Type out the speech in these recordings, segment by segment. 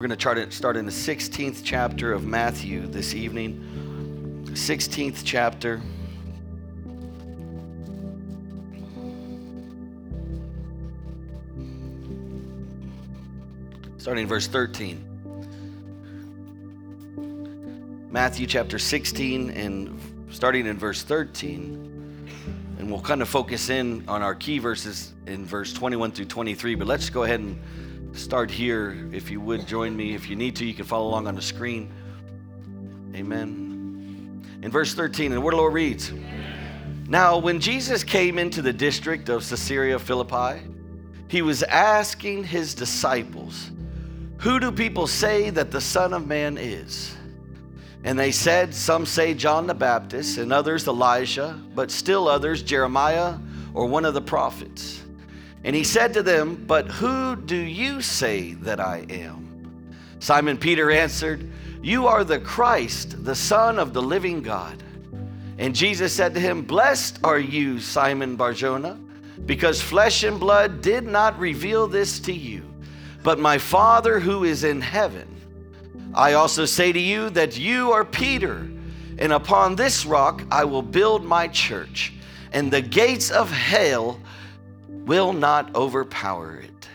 We're going to try to start in the 16th chapter of Matthew this evening. 16th chapter. Starting in verse 13. Matthew chapter 16 and starting in verse 13. And we'll kind of focus in on our key verses in verse 21 through 23. But let's go ahead and start here. If you would join me, if you need to, you can follow along on the screen. Amen. In verse 13, and where the Lord reads Now, when Jesus came into the district of Caesarea Philippi, he was asking his disciples, Who do people say that the Son of Man is? And they said, Some say John the Baptist, and others Elijah, but still others Jeremiah or one of the prophets. And he said to them, But who do you say that I am? Simon Peter answered, You are the Christ, the Son of the living God. And Jesus said to him, Blessed are you, Simon Barjona, because flesh and blood did not reveal this to you, but my Father who is in heaven. I also say to you that you are Peter, and upon this rock I will build my church, and the gates of hell will not overpower it.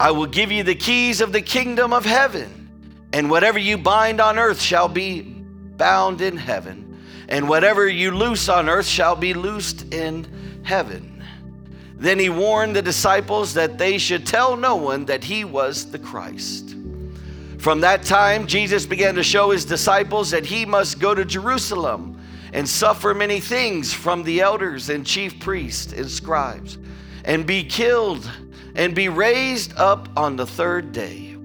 I will give you the keys of the kingdom of heaven, and whatever you bind on earth shall be bound in heaven, and whatever you loose on earth shall be loosed in heaven. Then he warned the disciples that they should tell no one that he was the Christ. From that time, Jesus began to show his disciples that he must go to Jerusalem and suffer many things from the elders and chief priests and scribes and be killed and be raised up on the third day.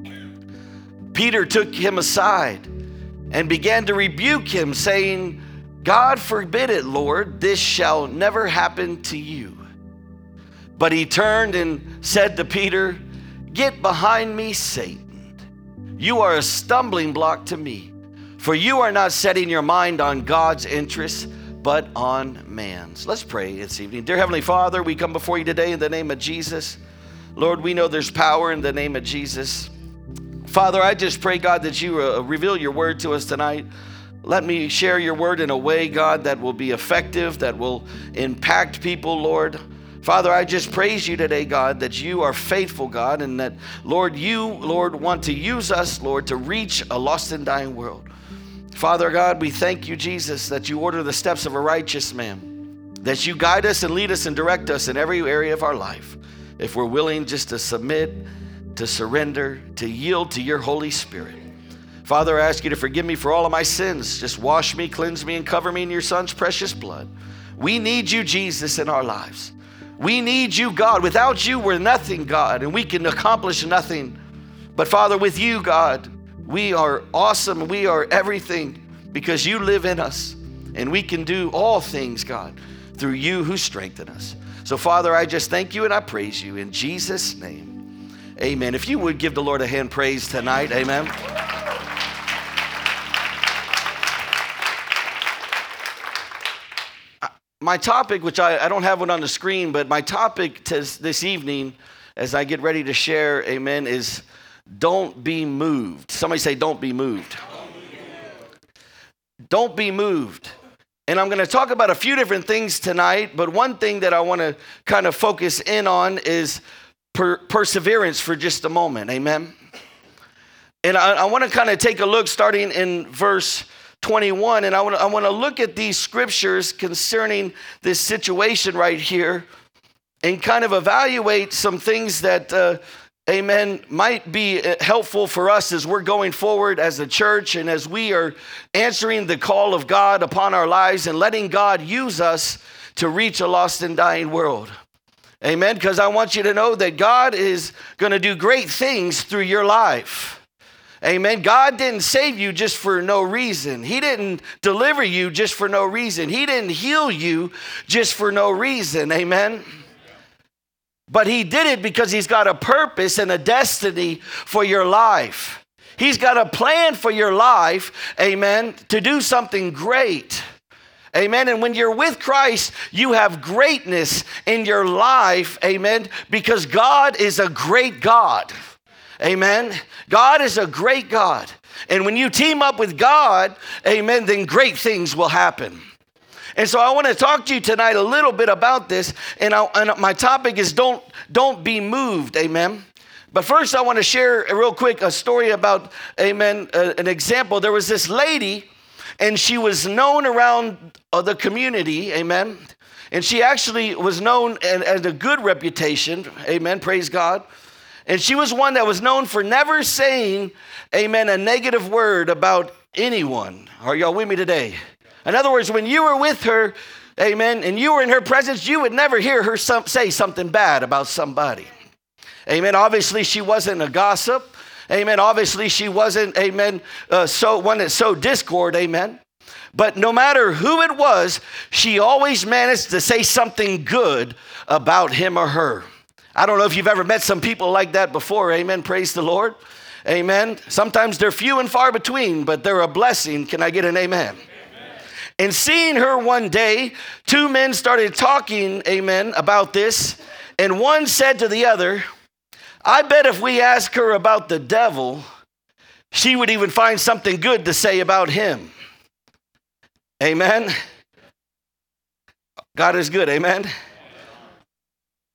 Peter took him aside and began to rebuke him, saying, God forbid it, Lord, this shall never happen to you. But he turned and said to Peter, Get behind me, Satan. You are a stumbling block to me, for you are not setting your mind on God's interests but on man's. Let's pray this evening. Dear Heavenly Father, we come before you today in the name of Jesus. Lord, we know there's power in the name of Jesus. Father, I just pray, God, that you uh, reveal your word to us tonight. Let me share your word in a way, God, that will be effective, that will impact people, Lord. Father, I just praise you today, God, that you are faithful, God, and that, Lord, you, Lord, want to use us, Lord, to reach a lost and dying world. Father God, we thank you, Jesus, that you order the steps of a righteous man, that you guide us and lead us and direct us in every area of our life. If we're willing just to submit, to surrender, to yield to your Holy Spirit. Father, I ask you to forgive me for all of my sins. Just wash me, cleanse me, and cover me in your Son's precious blood. We need you, Jesus, in our lives. We need you, God. Without you, we're nothing, God, and we can accomplish nothing. But Father, with you, God, we are awesome. We are everything because you live in us. And we can do all things, God, through you who strengthen us. So, Father, I just thank you and I praise you in Jesus' name. Amen. If you would give the Lord a hand praise tonight, amen. My topic, which I, I don't have one on the screen, but my topic this evening, as I get ready to share, amen, is don't be moved. Somebody say, Don't be moved. Don't be moved. And I'm going to talk about a few different things tonight, but one thing that I want to kind of focus in on is per- perseverance for just a moment. Amen. And I, I want to kind of take a look starting in verse 21, and I want, to, I want to look at these scriptures concerning this situation right here and kind of evaluate some things that. Uh, amen, might be uh, helpful for us as we're going forward as a church and as we are answering the call of God upon our lives and letting God use us to reach a lost and dying world. Amen. Because I want you to know that God is going to do great things through your life. Amen. God didn't save you just for no reason. He didn't deliver you just for no reason. He didn't heal you just for no reason. Amen. But he did it because he's got a purpose and a destiny for your life. He's got a plan for your life, amen, to do something great. Amen. And when you're with Christ, you have greatness in your life, amen, because God is a great God. Amen. God is a great God. And when you team up with God, amen, then great things will happen. And so I want to talk to you tonight a little bit about this. And, I, and my topic is don't, don't be moved. Amen. But first, I want to share real quick a story about, amen, uh, an example. There was this lady, and she was known around uh, the community, amen. And she actually was known and as a good reputation, amen, praise God. And she was one that was known for never saying, amen, a negative word about anyone. Are y'all with me today? In other words, when you were with her, amen, and you were in her presence, you would never hear her some, say something bad about somebody. Amen. Obviously, she wasn't a gossip. Amen. Obviously, she wasn't, amen, uh, so one that sowed discord. Amen. But no matter who it was, she always managed to say something good about him or her. I don't know if you've ever met some people like that before. Amen. Praise the Lord. Amen. Sometimes they're few and far between, but they're a blessing. Can I get an amen? amen? And seeing her one day, two men started talking, amen, about this. And one said to the other, I bet if we ask her about the devil, she would even find something good to say about him. Amen. God is good. Amen.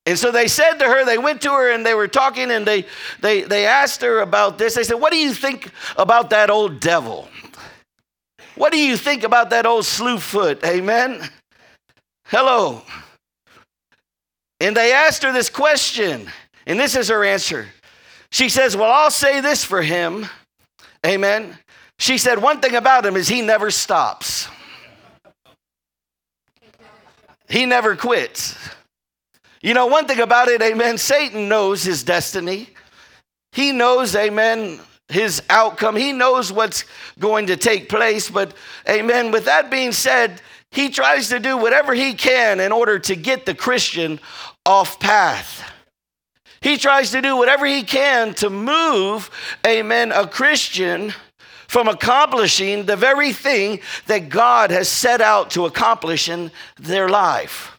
And so they said to her, they went to her and they were talking and they, they, they asked her about this. They said, What do you think about that old devil? What do you think about that old slewfoot? Amen. Hello. And they asked her this question. And this is her answer. She says, Well, I'll say this for him. Amen. She said, One thing about him is he never stops, he never quits. You know, one thing about it, amen, Satan knows his destiny. He knows, amen, his outcome. He knows what's going to take place. But, amen, with that being said, he tries to do whatever he can in order to get the Christian off path. He tries to do whatever he can to move, amen, a Christian from accomplishing the very thing that God has set out to accomplish in their life.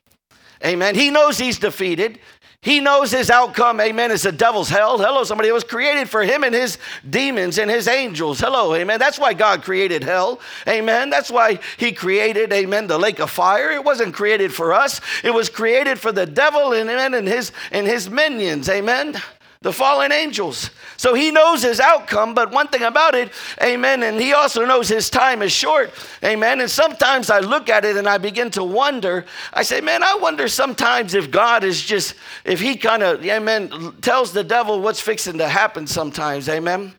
Amen. He knows he's defeated. He knows his outcome, amen, is the devil's hell. Hello, somebody It was created for him and his demons and his angels. Hello, amen. That's why God created hell. Amen. That's why he created, amen, the lake of fire. It wasn't created for us. It was created for the devil amen, and his and his minions. Amen the fallen angels. So he knows his outcome, but one thing about it, amen, and he also knows his time is short, amen. And sometimes I look at it and I begin to wonder. I say, man, I wonder sometimes if God is just, if he kind of, amen, tells the devil what's fixing to happen sometimes, amen.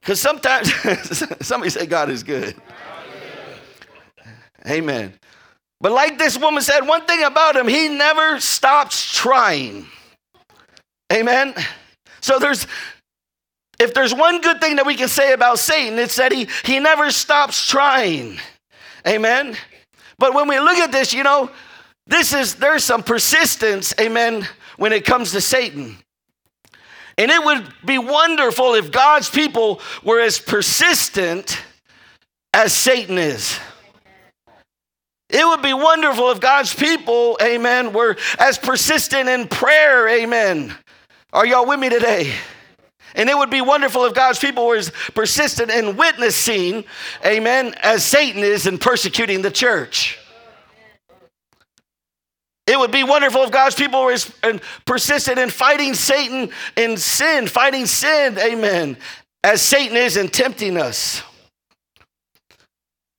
Because sometimes, somebody say, God is good. Amen. But like this woman said, one thing about him, he never stops trying. Amen. So there's if there's one good thing that we can say about Satan, it's that he he never stops trying. Amen. But when we look at this, you know, this is there's some persistence, amen, when it comes to Satan. And it would be wonderful if God's people were as persistent as Satan is. It would be wonderful if God's people, amen, were as persistent in prayer, amen, are y'all with me today? And it would be wonderful if God's people were as persistent in witnessing, amen, as Satan is in persecuting the church. It would be wonderful if God's people were as persistent in fighting Satan in sin, fighting sin, amen, as Satan is in tempting us.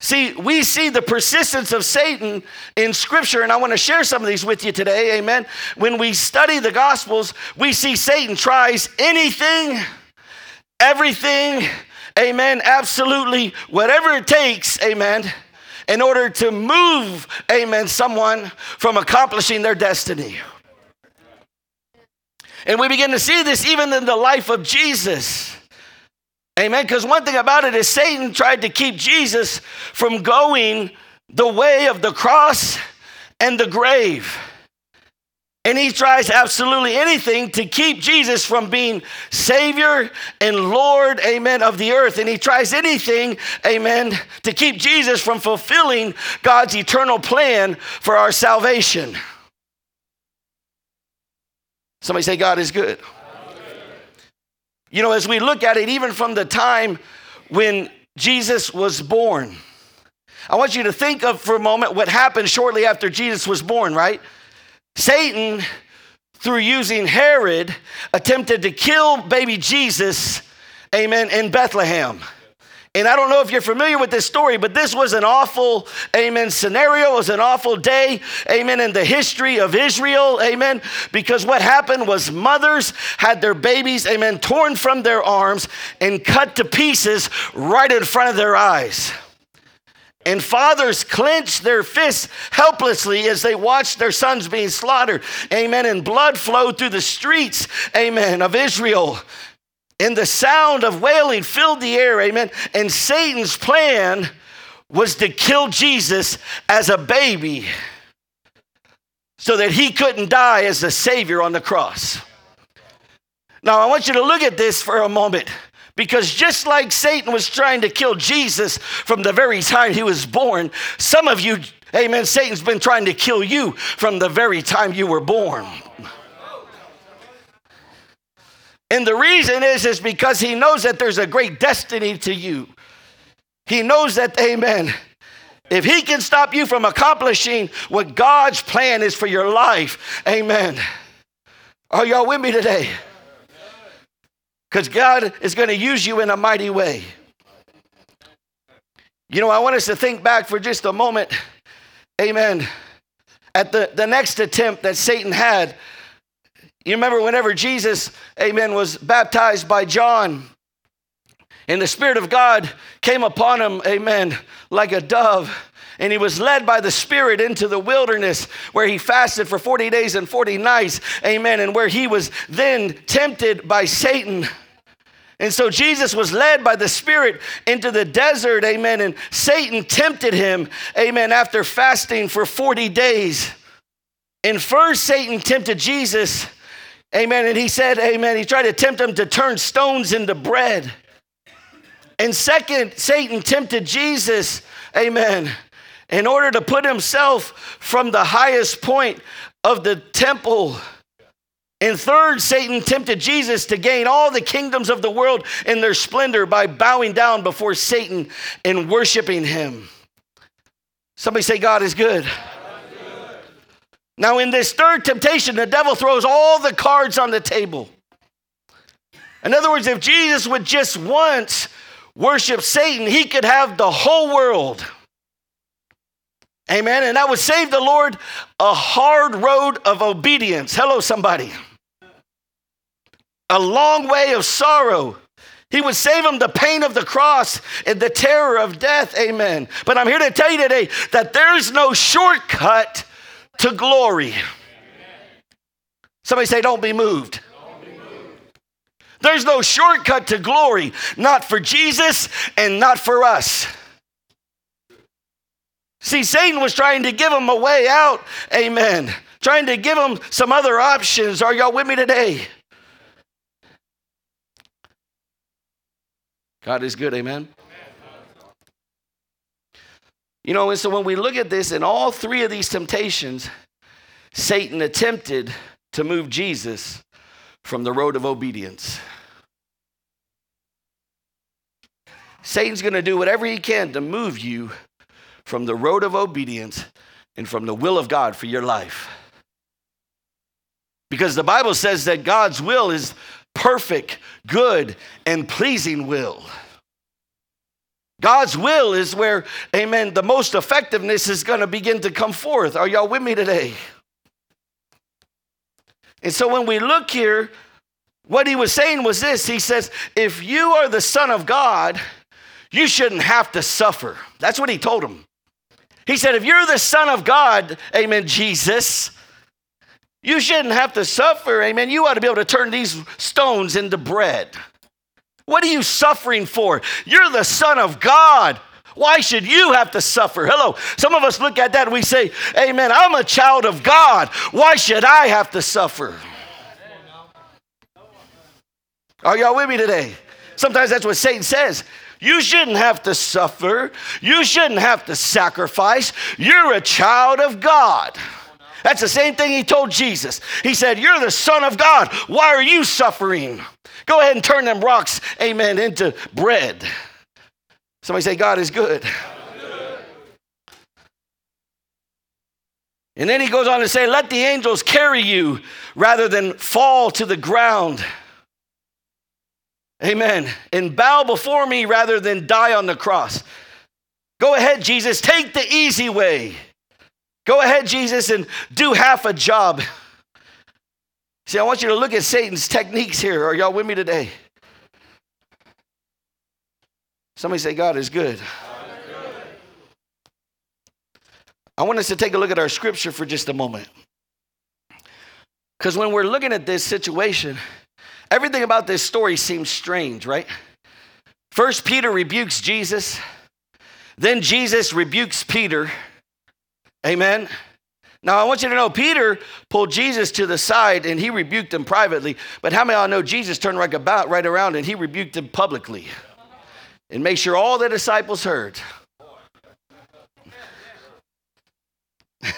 See, we see the persistence of Satan in Scripture, and I want to share some of these with you today. Amen. When we study the Gospels, we see Satan tries anything, everything, amen, absolutely, whatever it takes, amen, in order to move, amen, someone from accomplishing their destiny. And we begin to see this even in the life of Jesus. Amen. Because one thing about it is Satan tried to keep Jesus from going the way of the cross and the grave. And he tries absolutely anything to keep Jesus from being Savior and Lord, amen, of the earth. And he tries anything, amen, to keep Jesus from fulfilling God's eternal plan for our salvation. Somebody say, God is good. You know, as we look at it, even from the time when Jesus was born, I want you to think of for a moment what happened shortly after Jesus was born, right? Satan, through using Herod, attempted to kill baby Jesus, amen, in Bethlehem. And I don't know if you're familiar with this story, but this was an awful, amen, scenario. It was an awful day, amen, in the history of Israel, amen. Because what happened was mothers had their babies, amen, torn from their arms and cut to pieces right in front of their eyes. And fathers clenched their fists helplessly as they watched their sons being slaughtered. Amen. And blood flowed through the streets, amen, of Israel. And the sound of wailing filled the air, amen. And Satan's plan was to kill Jesus as a baby so that he couldn't die as the Savior on the cross. Now, I want you to look at this for a moment because just like Satan was trying to kill Jesus from the very time he was born, some of you, amen, Satan's been trying to kill you from the very time you were born. And the reason is is because he knows that there's a great destiny to you. He knows that amen. If he can stop you from accomplishing what God's plan is for your life, amen. Are y'all with me today? Because God is going to use you in a mighty way. You know, I want us to think back for just a moment, amen, at the, the next attempt that Satan had you remember whenever Jesus, amen, was baptized by John, and the Spirit of God came upon him, amen, like a dove. And he was led by the Spirit into the wilderness where he fasted for 40 days and 40 nights, amen, and where he was then tempted by Satan. And so Jesus was led by the Spirit into the desert, amen, and Satan tempted him, amen, after fasting for 40 days. And first, Satan tempted Jesus Amen. And he said, Amen. He tried to tempt him to turn stones into bread. And second, Satan tempted Jesus, amen, in order to put himself from the highest point of the temple. And third, Satan tempted Jesus to gain all the kingdoms of the world in their splendor by bowing down before Satan and worshiping him. Somebody say, God is good. Now, in this third temptation, the devil throws all the cards on the table. In other words, if Jesus would just once worship Satan, he could have the whole world. Amen. And that would save the Lord a hard road of obedience. Hello, somebody. A long way of sorrow. He would save him the pain of the cross and the terror of death. Amen. But I'm here to tell you today that there's no shortcut to glory. Somebody say, Don't be moved. There's no shortcut to glory, not for Jesus and not for us. See, Satan was trying to give him a way out, amen. Trying to give him some other options. Are y'all with me today? God is good, amen. You know, and so when we look at this, in all three of these temptations, Satan attempted to move Jesus from the road of obedience. Satan's going to do whatever he can to move you from the road of obedience and from the will of God for your life. Because the Bible says that God's will is perfect, good, and pleasing will. God's will is where, amen, the most effectiveness is going to begin to come forth. Are y'all with me today? And so when we look here, what he was saying was this He says, if you are the Son of God, you shouldn't have to suffer. That's what he told him. He said, if you're the Son of God, amen, Jesus, you shouldn't have to suffer, amen. You ought to be able to turn these stones into bread. What are you suffering for? You're the Son of God. Why should you have to suffer? Hello. Some of us look at that and we say, Amen, I'm a child of God. Why should I have to suffer? Are y'all with me today? Sometimes that's what Satan says. You shouldn't have to suffer. You shouldn't have to sacrifice. You're a child of God. That's the same thing he told Jesus. He said, You're the Son of God. Why are you suffering? Go ahead and turn them rocks, amen, into bread. Somebody say, God is good. And then he goes on to say, Let the angels carry you rather than fall to the ground. Amen. And bow before me rather than die on the cross. Go ahead, Jesus, take the easy way. Go ahead, Jesus, and do half a job. See, I want you to look at Satan's techniques here. Are y'all with me today? Somebody say, God is good. I want us to take a look at our scripture for just a moment. Because when we're looking at this situation, everything about this story seems strange, right? First, Peter rebukes Jesus. Then Jesus rebukes Peter. Amen. Now, I want you to know Peter pulled Jesus to the side and he rebuked him privately. But how many of y'all know Jesus turned right about, right around, and he rebuked him publicly and made sure all the disciples heard.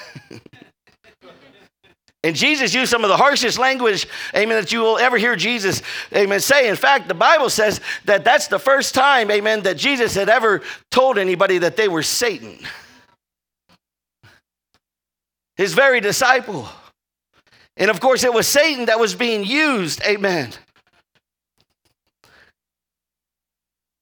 And Jesus used some of the harshest language, amen, that you will ever hear Jesus, amen, say. In fact, the Bible says that that's the first time, amen, that Jesus had ever told anybody that they were Satan. His very disciple. And of course, it was Satan that was being used, amen,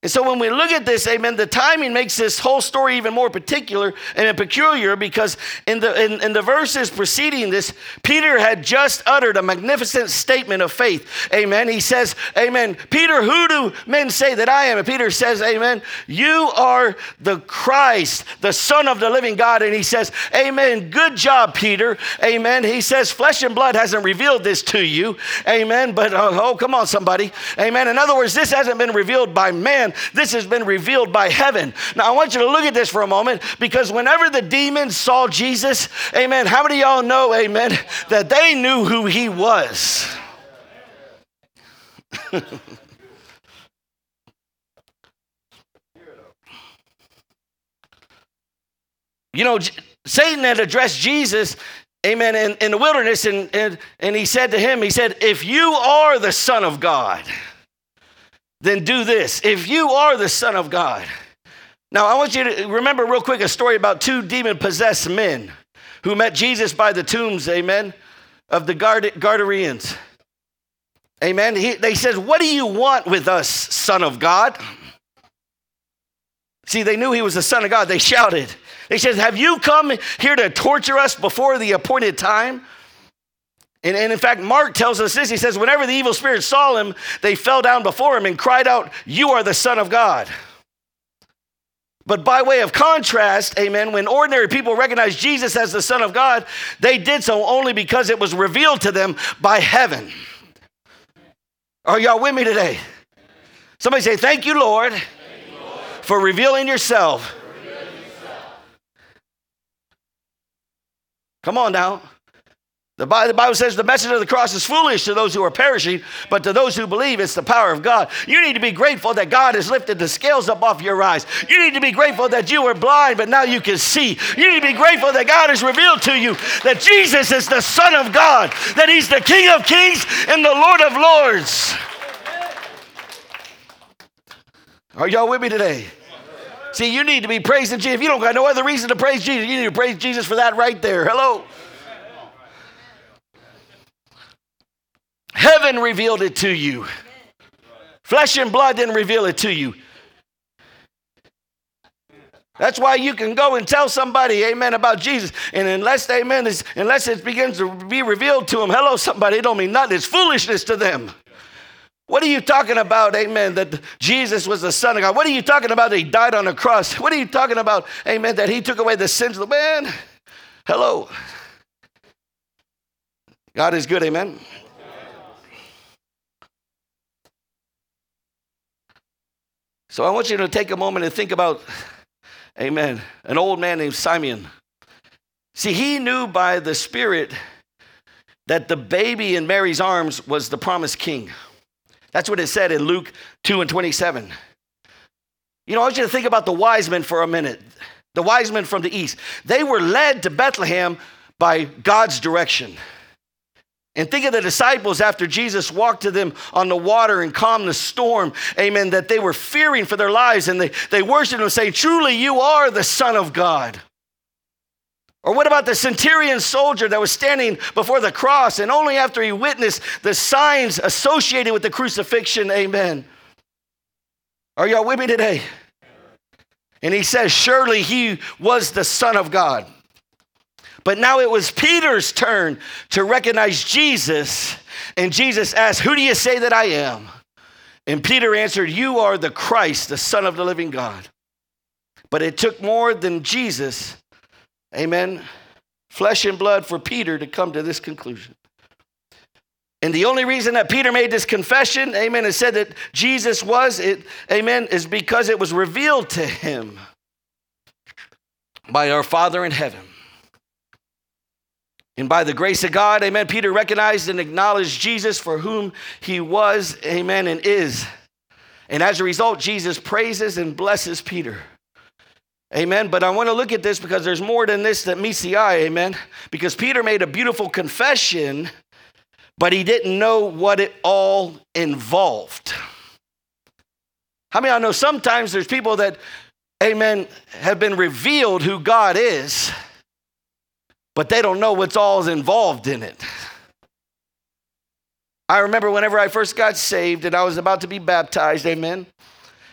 And so when we look at this, amen, the timing makes this whole story even more particular and peculiar because in the, in, in, the verses preceding this, Peter had just uttered a magnificent statement of faith. Amen. He says, Amen. Peter, who do men say that I am? And Peter says, Amen. You are the Christ, the Son of the living God. And he says, Amen. Good job, Peter. Amen. He says, Flesh and blood hasn't revealed this to you. Amen. But oh, oh come on, somebody. Amen. In other words, this hasn't been revealed by man this has been revealed by heaven. Now, I want you to look at this for a moment because whenever the demons saw Jesus, amen, how many y'all know, amen, that they knew who he was? you know, Satan had addressed Jesus amen, in, in the wilderness, and, and, and he said to him, He said, If you are the Son of God, then do this. If you are the Son of God. Now, I want you to remember real quick a story about two demon possessed men who met Jesus by the tombs, amen, of the Gadareans. Amen. He, they said, What do you want with us, Son of God? See, they knew he was the Son of God. They shouted. They said, Have you come here to torture us before the appointed time? And, and, in fact, Mark tells us this. He says, Whenever the evil spirits saw him, they fell down before him and cried out, You are the Son of God. But by way of contrast, amen, when ordinary people recognized Jesus as the Son of God, they did so only because it was revealed to them by heaven. Are y'all with me today? Somebody say, Thank you, Lord, Thank you, Lord. for revealing yourself. For revealing yourself. Come on now. The Bible says the message of the cross is foolish to those who are perishing, but to those who believe, it's the power of God. You need to be grateful that God has lifted the scales up off your eyes. You need to be grateful that you were blind, but now you can see. You need to be grateful that God has revealed to you that Jesus is the Son of God, that He's the King of kings and the Lord of lords. Are y'all with me today? See, you need to be praising Jesus. If you don't got no other reason to praise Jesus, you need to praise Jesus for that right there. Hello. Heaven revealed it to you. Flesh and blood didn't reveal it to you. That's why you can go and tell somebody, amen, about Jesus. And unless, amen, unless it begins to be revealed to them, hello, somebody, it don't mean nothing. It's foolishness to them. What are you talking about, amen, that Jesus was the Son of God? What are you talking about that He died on the cross? What are you talking about, amen, that He took away the sins of the man? Hello. God is good, amen. So I want you to take a moment and think about, amen, an old man named Simeon. See, he knew by the Spirit that the baby in Mary's arms was the promised king. That's what it said in Luke 2 and 27. You know, I want you to think about the wise men for a minute. The wise men from the east. They were led to Bethlehem by God's direction. And think of the disciples after Jesus walked to them on the water and calmed the storm, amen, that they were fearing for their lives and they, they worshiped him saying, Truly, you are the Son of God. Or what about the centurion soldier that was standing before the cross and only after he witnessed the signs associated with the crucifixion, amen. Are y'all with me today? And he says, Surely he was the Son of God. But now it was Peter's turn to recognize Jesus. And Jesus asked, Who do you say that I am? And Peter answered, You are the Christ, the Son of the living God. But it took more than Jesus, amen, flesh and blood for Peter to come to this conclusion. And the only reason that Peter made this confession, amen, and said that Jesus was it, amen, is because it was revealed to him by our Father in heaven. And by the grace of God, amen, Peter recognized and acknowledged Jesus for whom he was, amen, and is. And as a result, Jesus praises and blesses Peter. Amen. But I want to look at this because there's more than this that meets the eye. Amen. Because Peter made a beautiful confession, but he didn't know what it all involved. How many of y'all know sometimes there's people that, amen, have been revealed who God is, but they don't know what's all involved in it. I remember whenever I first got saved and I was about to be baptized, amen.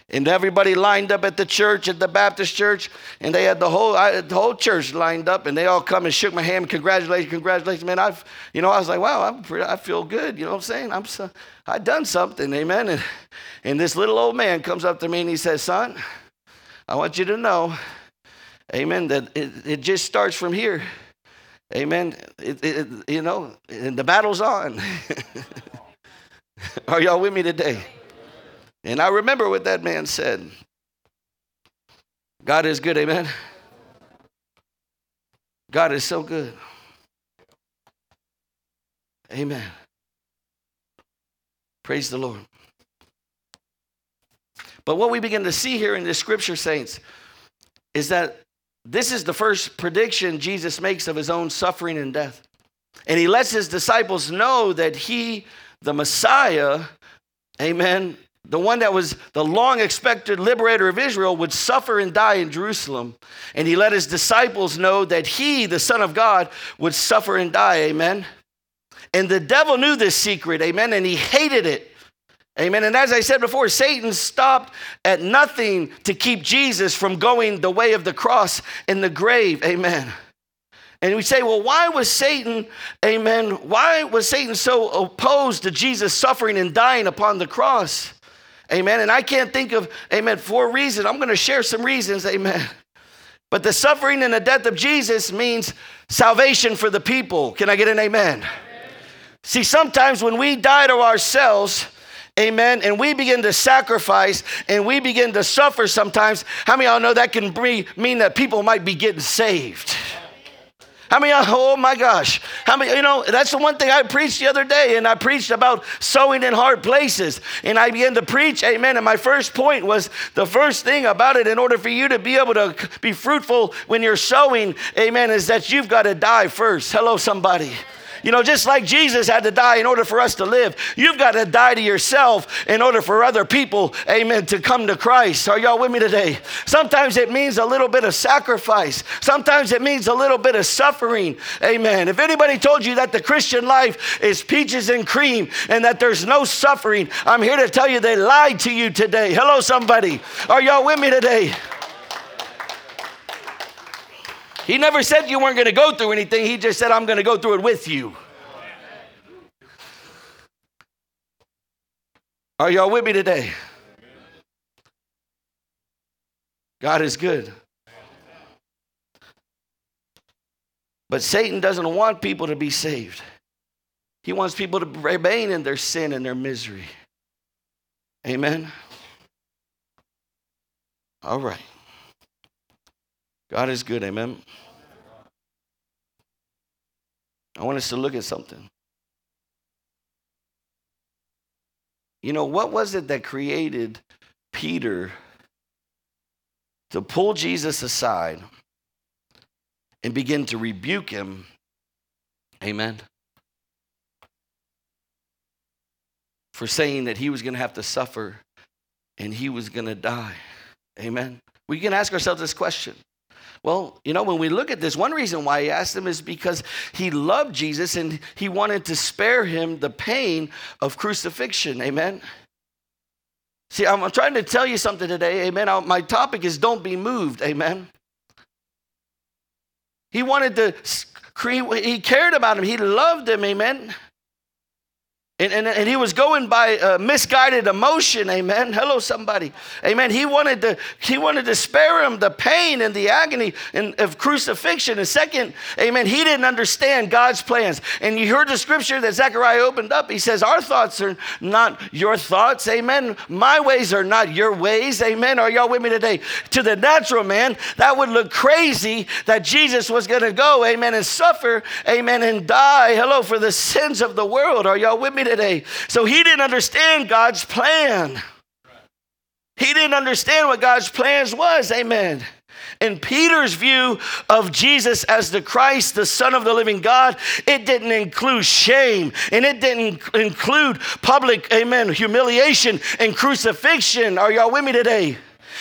And everybody lined up at the church, at the Baptist church, and they had the whole, I, the whole church lined up, and they all come and shook my hand, congratulations, congratulations, man. I've, you know, I was like, wow, I'm pretty, I feel good. You know what I'm saying? I'm, so, I done something, amen. And, and this little old man comes up to me and he says, son, I want you to know, amen, that it, it just starts from here. Amen. It, it, you know, and the battle's on. Are y'all with me today? And I remember what that man said. God is good, amen. God is so good. Amen. Praise the Lord. But what we begin to see here in the scripture, saints, is that this is the first prediction Jesus makes of his own suffering and death. And he lets his disciples know that he, the Messiah, amen, the one that was the long expected liberator of Israel, would suffer and die in Jerusalem. And he let his disciples know that he, the Son of God, would suffer and die, amen. And the devil knew this secret, amen, and he hated it. Amen. And as I said before, Satan stopped at nothing to keep Jesus from going the way of the cross and the grave. Amen. And we say, well, why was Satan, amen, why was Satan so opposed to Jesus suffering and dying upon the cross? Amen. And I can't think of, amen, for a reason. I'm going to share some reasons, amen. But the suffering and the death of Jesus means salvation for the people. Can I get an amen? amen. See, sometimes when we die to ourselves, Amen. And we begin to sacrifice and we begin to suffer sometimes. How many y'all know that can mean that people might be getting saved? How many, oh my gosh. How many, you know, that's the one thing I preached the other day, and I preached about sowing in hard places. And I began to preach, amen. And my first point was the first thing about it, in order for you to be able to be fruitful when you're sowing, amen, is that you've got to die first. Hello, somebody. You know, just like Jesus had to die in order for us to live, you've got to die to yourself in order for other people, amen, to come to Christ. Are y'all with me today? Sometimes it means a little bit of sacrifice, sometimes it means a little bit of suffering, amen. If anybody told you that the Christian life is peaches and cream and that there's no suffering, I'm here to tell you they lied to you today. Hello, somebody. Are y'all with me today? He never said you weren't going to go through anything. He just said, I'm going to go through it with you. Are y'all with me today? God is good. But Satan doesn't want people to be saved. He wants people to remain in their sin and their misery. Amen. All right. God is good, amen. I want us to look at something. You know, what was it that created Peter to pull Jesus aside and begin to rebuke him? Amen. for saying that he was going to have to suffer and he was going to die. Amen. We can ask ourselves this question. Well, you know, when we look at this, one reason why he asked him is because he loved Jesus and he wanted to spare him the pain of crucifixion. Amen. See, I'm, trying to tell you something today. Amen. My topic is don't be moved. Amen. He wanted to, he cared about him. He loved him. Amen. And, and, and, he was going by uh, misguided emotion, amen. Hello, somebody. Amen. He wanted to, he wanted to spare him the pain and the agony of crucifixion. And second, amen, he didn't understand God's plans. And you heard the scripture that Zechariah opened up. He says, Our thoughts are not your thoughts, amen. My ways are not your ways, amen. Are y'all with me today? To the natural man, that would look crazy that Jesus was going to go, amen, and suffer, amen, and die, hello, for the sins of the world. Are y'all with me today. So he didn't understand God's plan. He didn't understand what God's plans was. Amen. In Peter's view of Jesus as the Christ, the Son of the living God, it didn't include shame and it didn't include public, amen, humiliation and crucifixion. Are y'all with me today?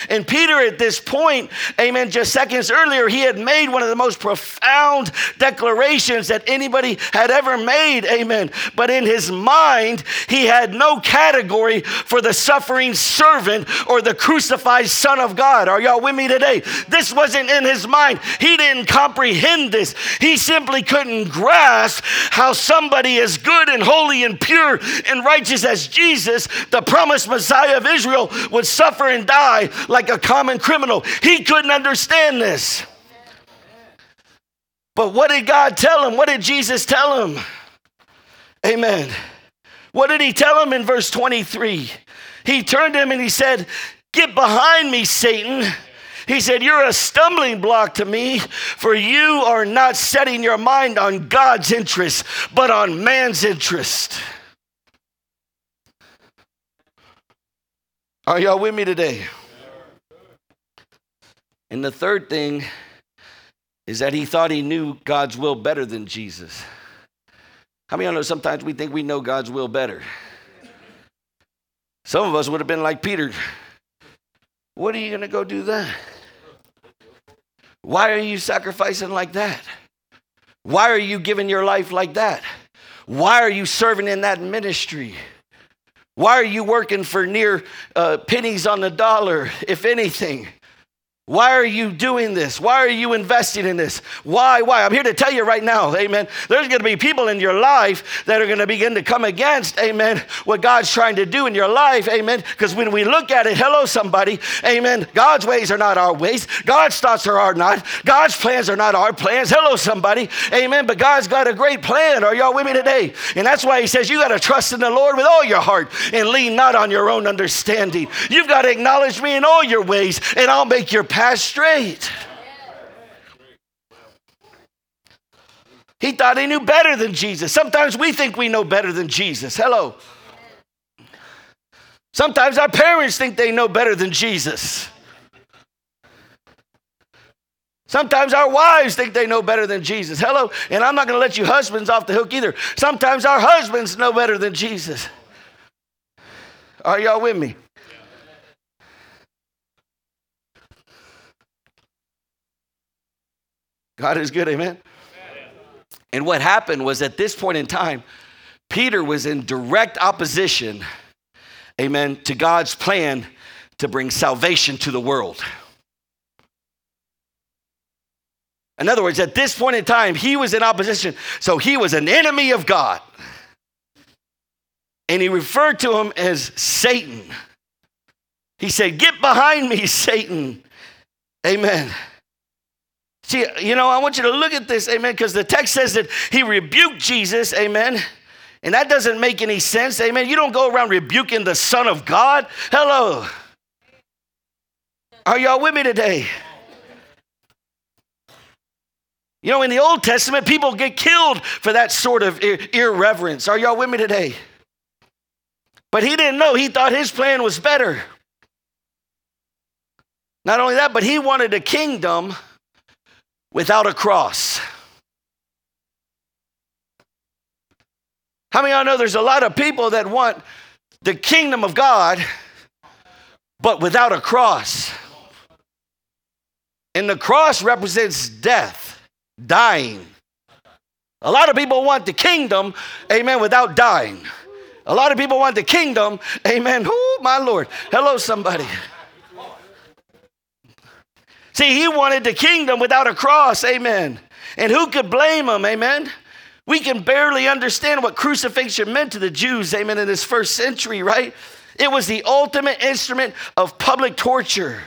And Peter, at this point, amen, just seconds earlier, he had made one of the most profound declarations that anybody had ever made, amen. But in his mind, he had no category for the suffering servant or the crucified Son of God. Are y'all with me today? This wasn't in his mind. He didn't comprehend this. He simply couldn't grasp how somebody as good and holy and pure and righteous as Jesus, the promised Messiah of Israel, would suffer and die like a common criminal. He couldn't understand this. But what did God tell him? What did Jesus tell him? Amen. What did he tell him in verse 23? He turned to him and he said, Get behind me, Satan. He said, You're a stumbling block to me, for you are not setting your mind on God's interest, but on man's interest. Are y'all with me today? And the third thing is that he thought he knew God's will better than Jesus. How many of you know sometimes we think we know God's will better? Some of us would have been like Peter. What are you going to go do that? Why are you sacrificing like that? Why are you giving your life like that? Why are you serving in that ministry? Why are you working for near uh, pennies on the dollar, if anything? Why are you doing this? Why are you investing in this? Why? Why? I'm here to tell you right now, amen. There's going to be people in your life that are going to begin to come against, amen, what God's trying to do in your life, amen. Because when we look at it, hello, somebody, amen. God's ways are not our ways. God's thoughts are our not. God's plans are not our plans. Hello, somebody, amen. But God's got a great plan. Are y'all with me today? And that's why He says you got to trust in the Lord with all your heart and lean not on your own understanding. You've got to acknowledge me in all your ways, and I'll make your path straight. He thought he knew better than Jesus. Sometimes we think we know better than Jesus. Hello. Sometimes our parents think they know better than Jesus. Sometimes our wives think they know better than Jesus. Hello. And I'm not going to let you husbands off the hook either. Sometimes our husbands know better than Jesus. Are y'all with me? God is good, amen? And what happened was at this point in time, Peter was in direct opposition, amen, to God's plan to bring salvation to the world. In other words, at this point in time, he was in opposition. So he was an enemy of God. And he referred to him as Satan. He said, Get behind me, Satan. Amen. See, you know, I want you to look at this, amen, because the text says that he rebuked Jesus, amen. And that doesn't make any sense, amen. You don't go around rebuking the Son of God. Hello. Are y'all with me today? You know, in the Old Testament, people get killed for that sort of irreverence. Are y'all with me today? But he didn't know. He thought his plan was better. Not only that, but he wanted a kingdom without a cross. How many of y'all know there's a lot of people that want the kingdom of God, but without a cross. And the cross represents death, dying. A lot of people want the kingdom, amen, without dying. A lot of people want the kingdom, amen. Oh, my Lord. Hello, somebody. See, he wanted the kingdom without a cross, amen. And who could blame him, amen? We can barely understand what crucifixion meant to the Jews, amen, in this first century, right? It was the ultimate instrument of public torture.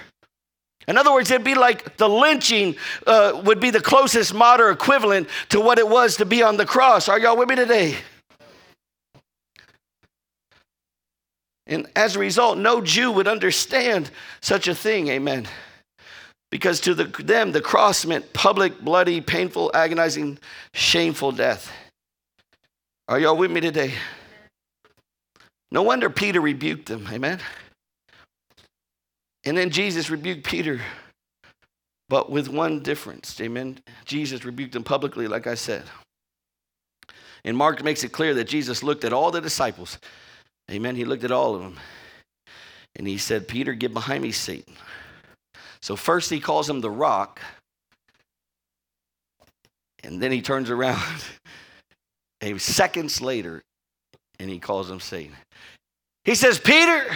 In other words, it'd be like the lynching uh, would be the closest modern equivalent to what it was to be on the cross. Are y'all with me today? And as a result, no Jew would understand such a thing, amen. Because to the, them, the cross meant public, bloody, painful, agonizing, shameful death. Are y'all with me today? No wonder Peter rebuked them, amen. And then Jesus rebuked Peter, but with one difference. Amen. Jesus rebuked him publicly, like I said. And Mark makes it clear that Jesus looked at all the disciples. Amen. He looked at all of them. And he said, Peter, get behind me, Satan. So first he calls him the rock. And then he turns around and seconds later and he calls him Satan. He says, Peter,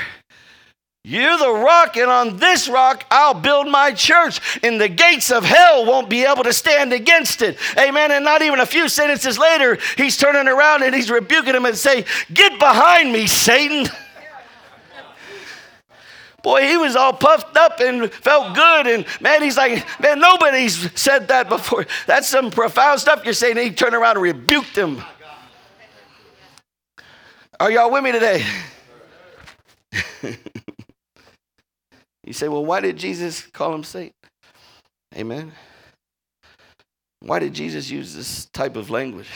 you're the rock, and on this rock I'll build my church, and the gates of hell won't be able to stand against it. Amen. And not even a few sentences later, he's turning around and he's rebuking him and saying, Get behind me, Satan. Boy, he was all puffed up and felt good. And man, he's like, man, nobody's said that before. That's some profound stuff you're saying. And he turned around and rebuked him. Are y'all with me today? You say, well, why did Jesus call him Satan? Amen. Why did Jesus use this type of language?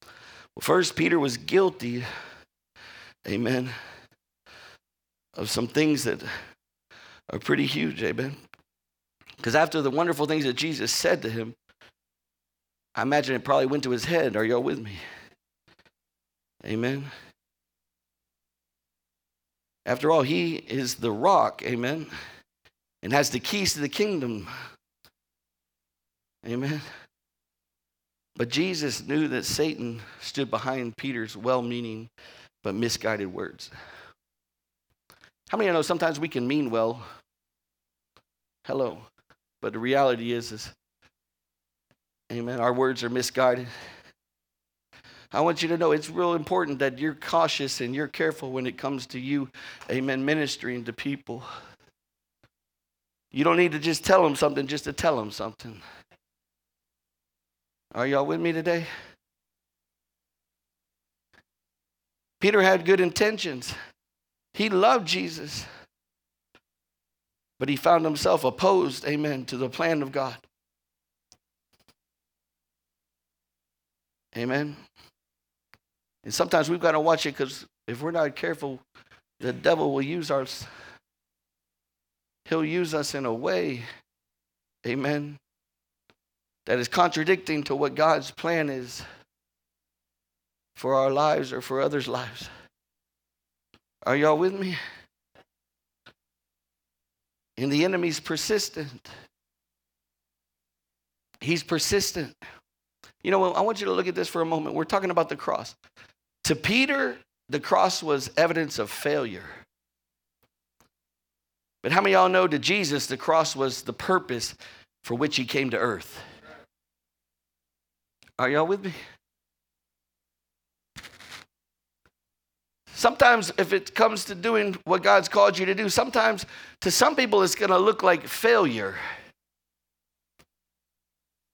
Well, first, Peter was guilty, amen, of some things that are pretty huge, amen. Because after the wonderful things that Jesus said to him, I imagine it probably went to his head. Are y'all with me? Amen. After all, he is the rock, amen, and has the keys to the kingdom. Amen. But Jesus knew that Satan stood behind Peter's well meaning but misguided words. How many of you know sometimes we can mean well? Hello. But the reality is, is amen, our words are misguided. I want you to know it's real important that you're cautious and you're careful when it comes to you, amen, ministering to people. You don't need to just tell them something just to tell them something. Are y'all with me today? Peter had good intentions. He loved Jesus. But he found himself opposed, amen, to the plan of God. Amen. And sometimes we've got to watch it because if we're not careful, the devil will use us. He'll use us in a way, amen, that is contradicting to what God's plan is for our lives or for others' lives. Are y'all with me? And the enemy's persistent. He's persistent. You know, I want you to look at this for a moment. We're talking about the cross. To Peter, the cross was evidence of failure. But how many y'all know to Jesus, the cross was the purpose for which he came to earth? Are y'all with me? Sometimes, if it comes to doing what God's called you to do, sometimes to some people it's going to look like failure.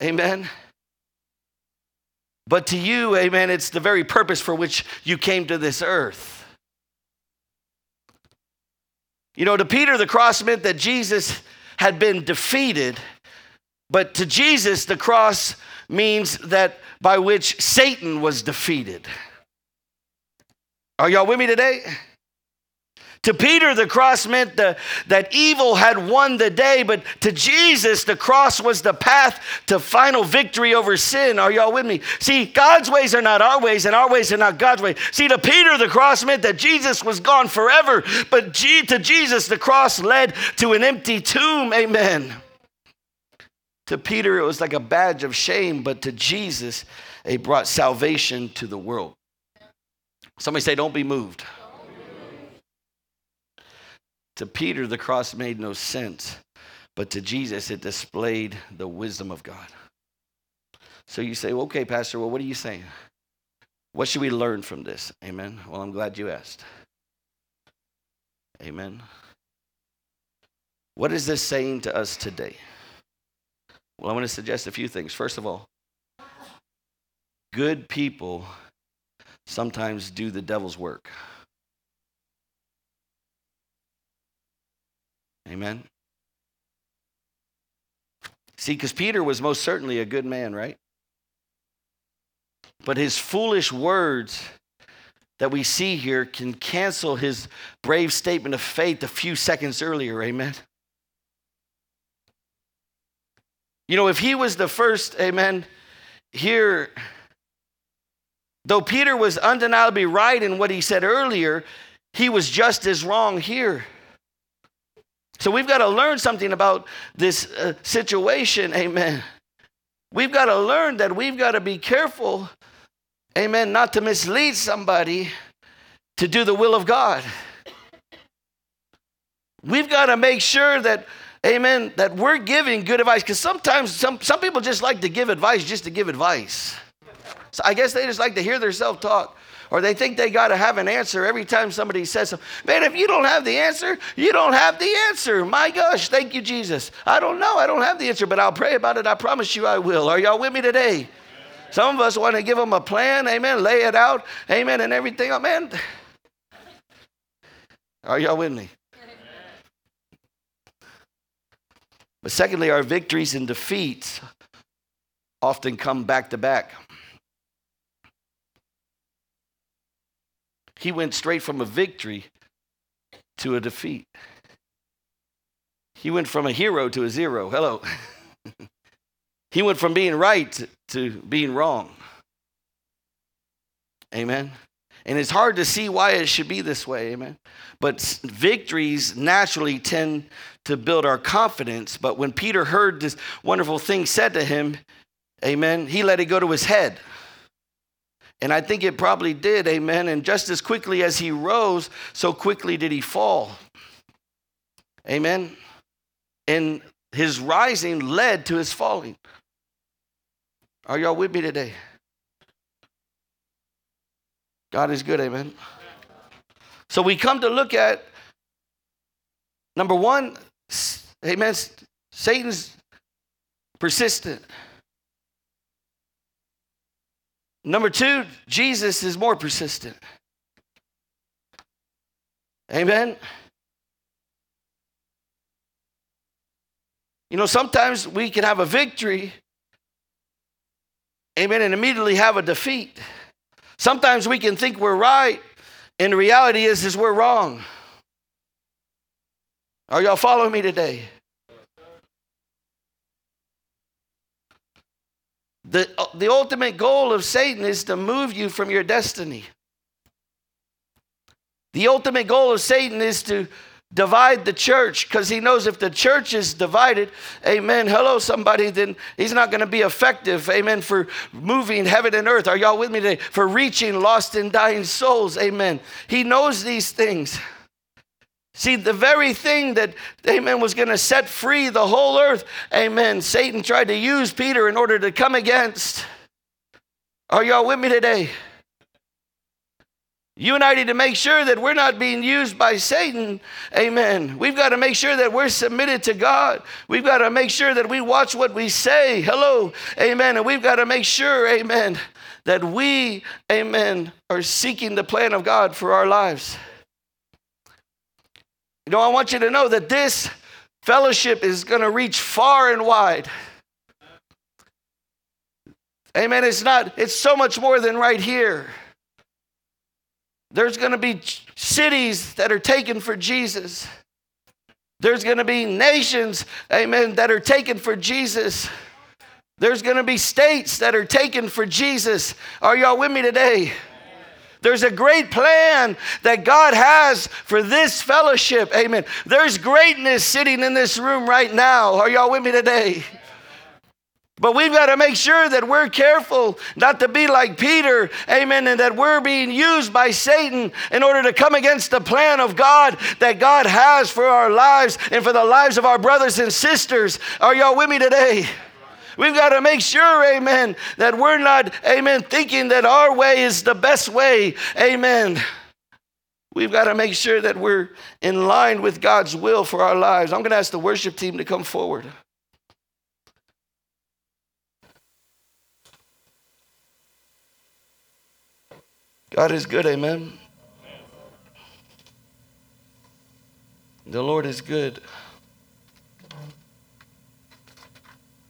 Amen. But to you, amen, it's the very purpose for which you came to this earth. You know, to Peter, the cross meant that Jesus had been defeated, but to Jesus, the cross means that by which Satan was defeated. Are y'all with me today? To Peter, the cross meant the, that evil had won the day, but to Jesus, the cross was the path to final victory over sin. Are y'all with me? See, God's ways are not our ways, and our ways are not God's ways. See, to Peter, the cross meant that Jesus was gone forever, but G- to Jesus, the cross led to an empty tomb. Amen. To Peter, it was like a badge of shame, but to Jesus, it brought salvation to the world. Somebody say, Don't be moved. To Peter, the cross made no sense, but to Jesus, it displayed the wisdom of God. So you say, okay, Pastor, well, what are you saying? What should we learn from this? Amen. Well, I'm glad you asked. Amen. What is this saying to us today? Well, I want to suggest a few things. First of all, good people sometimes do the devil's work. Amen. See, because Peter was most certainly a good man, right? But his foolish words that we see here can cancel his brave statement of faith a few seconds earlier. Amen. You know, if he was the first, amen, here, though Peter was undeniably right in what he said earlier, he was just as wrong here. So we've got to learn something about this uh, situation, amen. We've got to learn that we've got to be careful, amen, not to mislead somebody to do the will of God. We've got to make sure that, amen, that we're giving good advice because sometimes some, some people just like to give advice just to give advice. So I guess they just like to hear themselves talk or they think they got to have an answer every time somebody says something. Man, if you don't have the answer, you don't have the answer. My gosh, thank you, Jesus. I don't know. I don't have the answer, but I'll pray about it. I promise you I will. Are y'all with me today? Some of us want to give them a plan, amen, lay it out, amen, and everything. Man. Are y'all with me? But secondly, our victories and defeats often come back to back. He went straight from a victory to a defeat. He went from a hero to a zero. Hello. he went from being right to being wrong. Amen. And it's hard to see why it should be this way. Amen. But victories naturally tend to build our confidence. But when Peter heard this wonderful thing said to him, amen, he let it go to his head. And I think it probably did, amen. And just as quickly as he rose, so quickly did he fall. Amen. And his rising led to his falling. Are y'all with me today? God is good, amen. So we come to look at number one, amen. Satan's persistent. Number two, Jesus is more persistent. Amen. You know, sometimes we can have a victory, amen, and immediately have a defeat. Sometimes we can think we're right, and the reality is, is we're wrong. Are y'all following me today? The, the ultimate goal of Satan is to move you from your destiny. The ultimate goal of Satan is to divide the church because he knows if the church is divided, amen, hello, somebody, then he's not going to be effective, amen, for moving heaven and earth. Are y'all with me today? For reaching lost and dying souls, amen. He knows these things. See, the very thing that, amen, was going to set free the whole earth, amen, Satan tried to use Peter in order to come against. Are y'all with me today? You and I need to make sure that we're not being used by Satan. Amen. We've got to make sure that we're submitted to God. We've got to make sure that we watch what we say. Hello. Amen. And we've got to make sure, amen, that we, amen, are seeking the plan of God for our lives. You know, I want you to know that this fellowship is going to reach far and wide. Amen. It's not, it's so much more than right here. There's going to be cities that are taken for Jesus. There's going to be nations, amen, that are taken for Jesus. There's going to be states that are taken for Jesus. Are y'all with me today? There's a great plan that God has for this fellowship. Amen. There's greatness sitting in this room right now. Are y'all with me today? But we've got to make sure that we're careful not to be like Peter, amen, and that we're being used by Satan in order to come against the plan of God that God has for our lives and for the lives of our brothers and sisters. Are y'all with me today? We've got to make sure, amen, that we're not, amen, thinking that our way is the best way, amen. We've got to make sure that we're in line with God's will for our lives. I'm going to ask the worship team to come forward. God is good, amen. The Lord is good.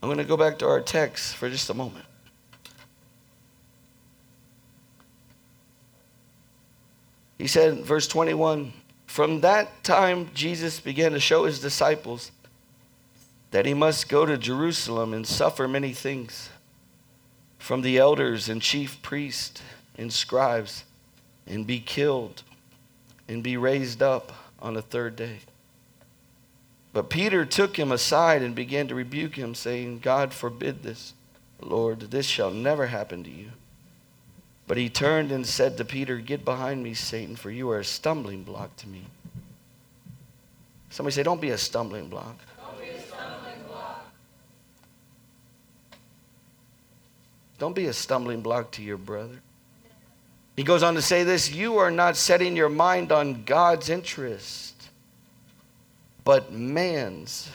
I'm going to go back to our text for just a moment. He said, verse 21 From that time, Jesus began to show his disciples that he must go to Jerusalem and suffer many things from the elders and chief priests and scribes and be killed and be raised up on the third day. But Peter took him aside and began to rebuke him, saying, God forbid this, Lord, this shall never happen to you. But he turned and said to Peter, Get behind me, Satan, for you are a stumbling block to me. Somebody say, Don't be a stumbling block. Don't be a stumbling block. Don't be a stumbling block to your brother. He goes on to say this You are not setting your mind on God's interest but man's.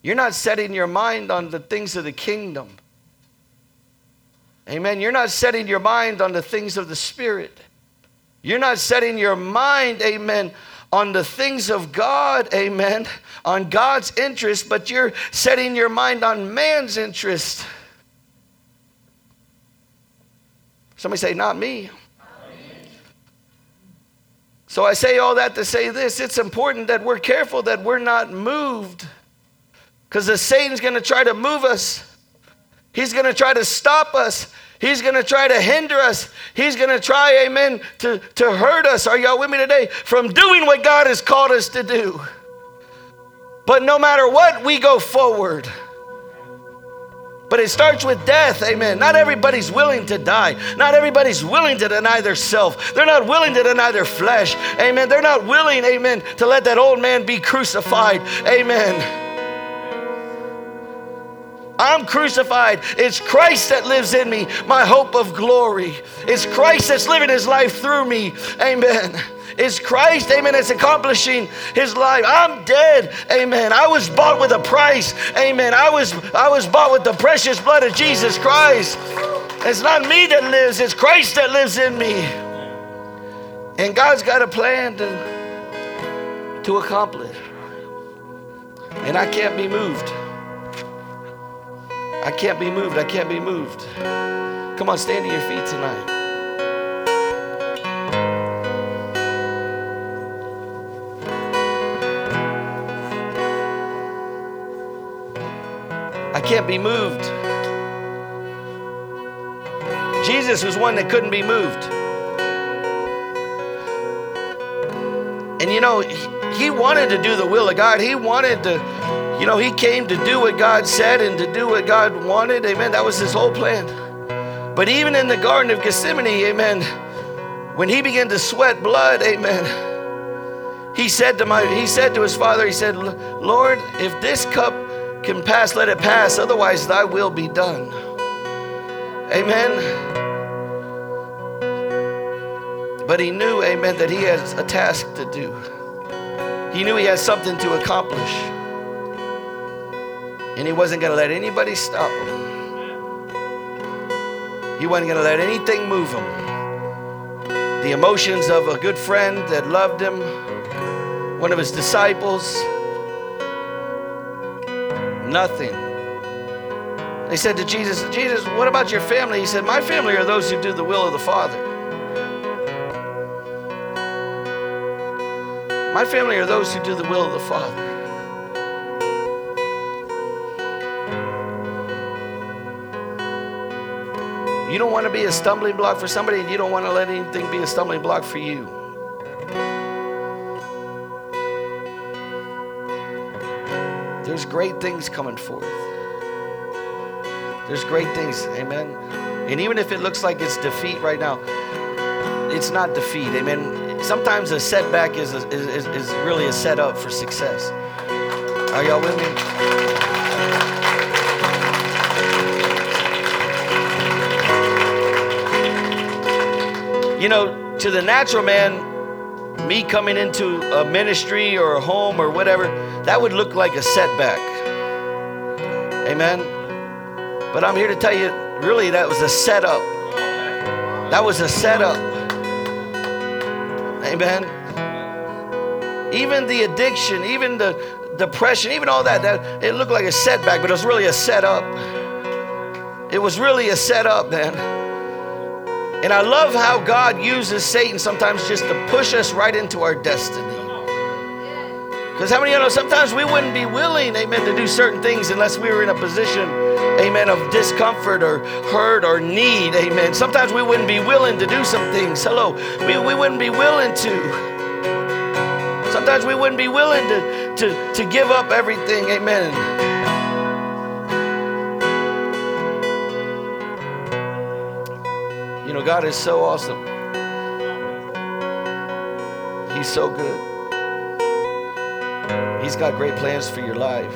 You're not setting your mind on the things of the kingdom. Amen. You're not setting your mind on the things of the Spirit. You're not setting your mind, amen, on the things of God, amen, on God's interest, but you're setting your mind on man's interest. Somebody say, Not me. So I say all that to say this it's important that we're careful that we're not moved. Because the Satan's going to try to move us, he's going to try to stop us. He's going to try to hinder us. He's going to try, amen, to, to hurt us. Are y'all with me today? From doing what God has called us to do. But no matter what, we go forward. But it starts with death, amen. Not everybody's willing to die. Not everybody's willing to deny their self. They're not willing to deny their flesh, amen. They're not willing, amen, to let that old man be crucified, amen. I'm crucified. It's Christ that lives in me, my hope of glory. It's Christ that's living his life through me, amen. It's Christ, amen, It's accomplishing his life. I'm dead, amen. I was bought with a price, amen. I was, I was bought with the precious blood of Jesus Christ. It's not me that lives, it's Christ that lives in me. And God's got a plan to, to accomplish. And I can't be moved. I can't be moved. I can't be moved. Come on, stand to your feet tonight. Can't be moved. Jesus was one that couldn't be moved. And you know, he wanted to do the will of God. He wanted to, you know, he came to do what God said and to do what God wanted. Amen. That was his whole plan. But even in the Garden of Gethsemane, amen, when he began to sweat blood, amen, he said to my he said to his father, he said, Lord, if this cup can pass, let it pass. Otherwise, thy will be done. Amen. But he knew, amen, that he has a task to do. He knew he had something to accomplish. And he wasn't going to let anybody stop him. He wasn't going to let anything move him. The emotions of a good friend that loved him, one of his disciples, nothing. They said to Jesus, Jesus, what about your family? He said, My family are those who do the will of the Father. My family are those who do the will of the Father. You don't want to be a stumbling block for somebody, and you don't want to let anything be a stumbling block for you. There's great things coming forth. There's great things, amen. And even if it looks like it's defeat right now, it's not defeat, amen. Sometimes a setback is, a, is, is really a setup for success. Are y'all with me? You know, to the natural man, me coming into a ministry or a home or whatever, that would look like a setback. Amen. But I'm here to tell you, really, that was a setup. That was a setup. Amen. Even the addiction, even the depression, even all that, that it looked like a setback, but it was really a setup. It was really a setup, man. And I love how God uses Satan sometimes just to push us right into our destiny. Because how many of you know sometimes we wouldn't be willing, amen, to do certain things unless we were in a position, amen, of discomfort or hurt or need, amen. Sometimes we wouldn't be willing to do some things. Hello, we, we wouldn't be willing to. Sometimes we wouldn't be willing to, to, to give up everything, amen. You know, God is so awesome. He's so good. He's got great plans for your life.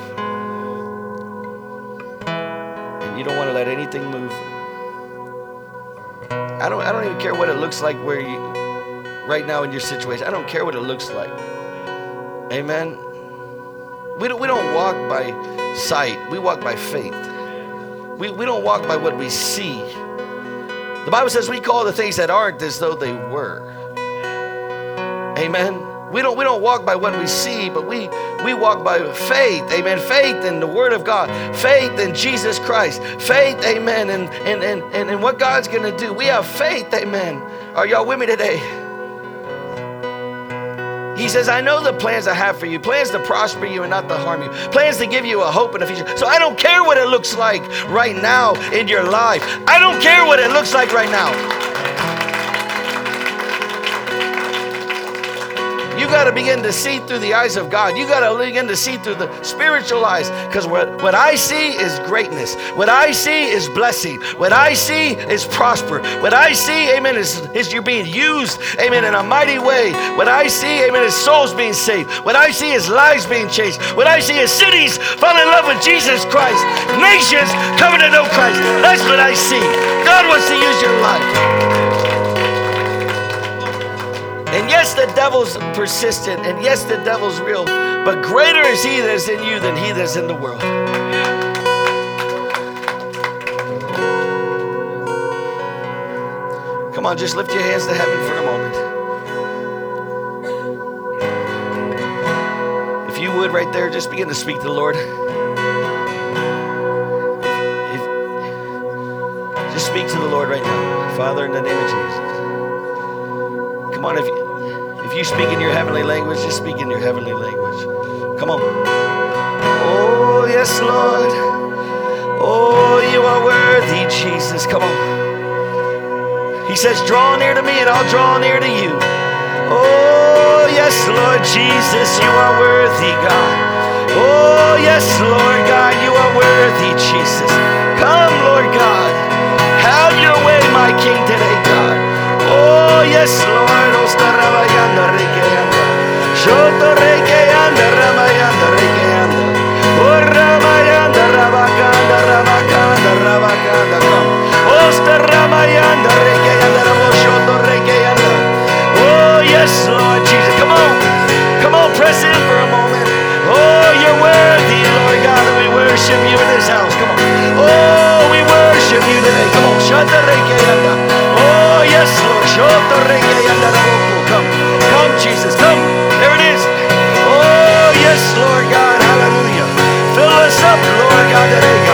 And you don't want to let anything move. I don't, I don't even care what it looks like where you right now in your situation. I don't care what it looks like. Amen. We don't, we don't walk by sight, we walk by faith. We, we don't walk by what we see. The Bible says we call the things that aren't as though they were. Amen. We don't, we don't walk by what we see, but we, we walk by faith. Amen. Faith in the Word of God. Faith in Jesus Christ. Faith, amen, and and, and, and, and what God's to do. We have faith, amen. Are y'all with me today? He says, I know the plans I have for you plans to prosper you and not to harm you, plans to give you a hope and a future. So I don't care what it looks like right now in your life. I don't care what it looks like right now. You got to begin to see through the eyes of God. You got to begin to see through the spiritual eyes because what, what I see is greatness. What I see is blessing. What I see is prosper. What I see, amen, is, is you're being used, amen, in a mighty way. What I see, amen, is souls being saved. What I see is lives being changed. What I see is cities falling in love with Jesus Christ. Nations coming to know Christ. That's what I see. God wants to use your life. And yes, the devil's persistent, and yes, the devil's real, but greater is he that is in you than he that is in the world. Come on, just lift your hands to heaven for a moment. If you would, right there, just begin to speak to the Lord. If, just speak to the Lord right now. Father, in the name of Jesus. Come on, if if you speak in your heavenly language, just speak in your heavenly language. Come on. Oh, yes, Lord. Oh, you are worthy, Jesus. Come on. He says, Draw near to me, and I'll draw near to you. Oh, yes, Lord Jesus, you are worthy, God. Oh, yes, Lord God, you are worthy, Jesus. Come, Lord God. Have your way, my King, today, God. Oh, yes, Lord. Osta rabayanda rekeanda. Shoto rekeanda rabayanda rekeanda. Oh, rabayanda rabakanda rabakanda rabakanda. Come. Osta rabayanda rekeanda raboshoto rekeanda. Oh, yes, Lord Jesus. Come on. Come on, press in for a moment. Oh, you're worthy, Lord God, and we worship you in this house. Come on. Oh, we worship you today. Come on. Shanta rekeanda. Oh, yes, Lord. Come, come, Jesus, come. There it is. Oh, yes, Lord God. Hallelujah. Fill us up, Lord God, today, God.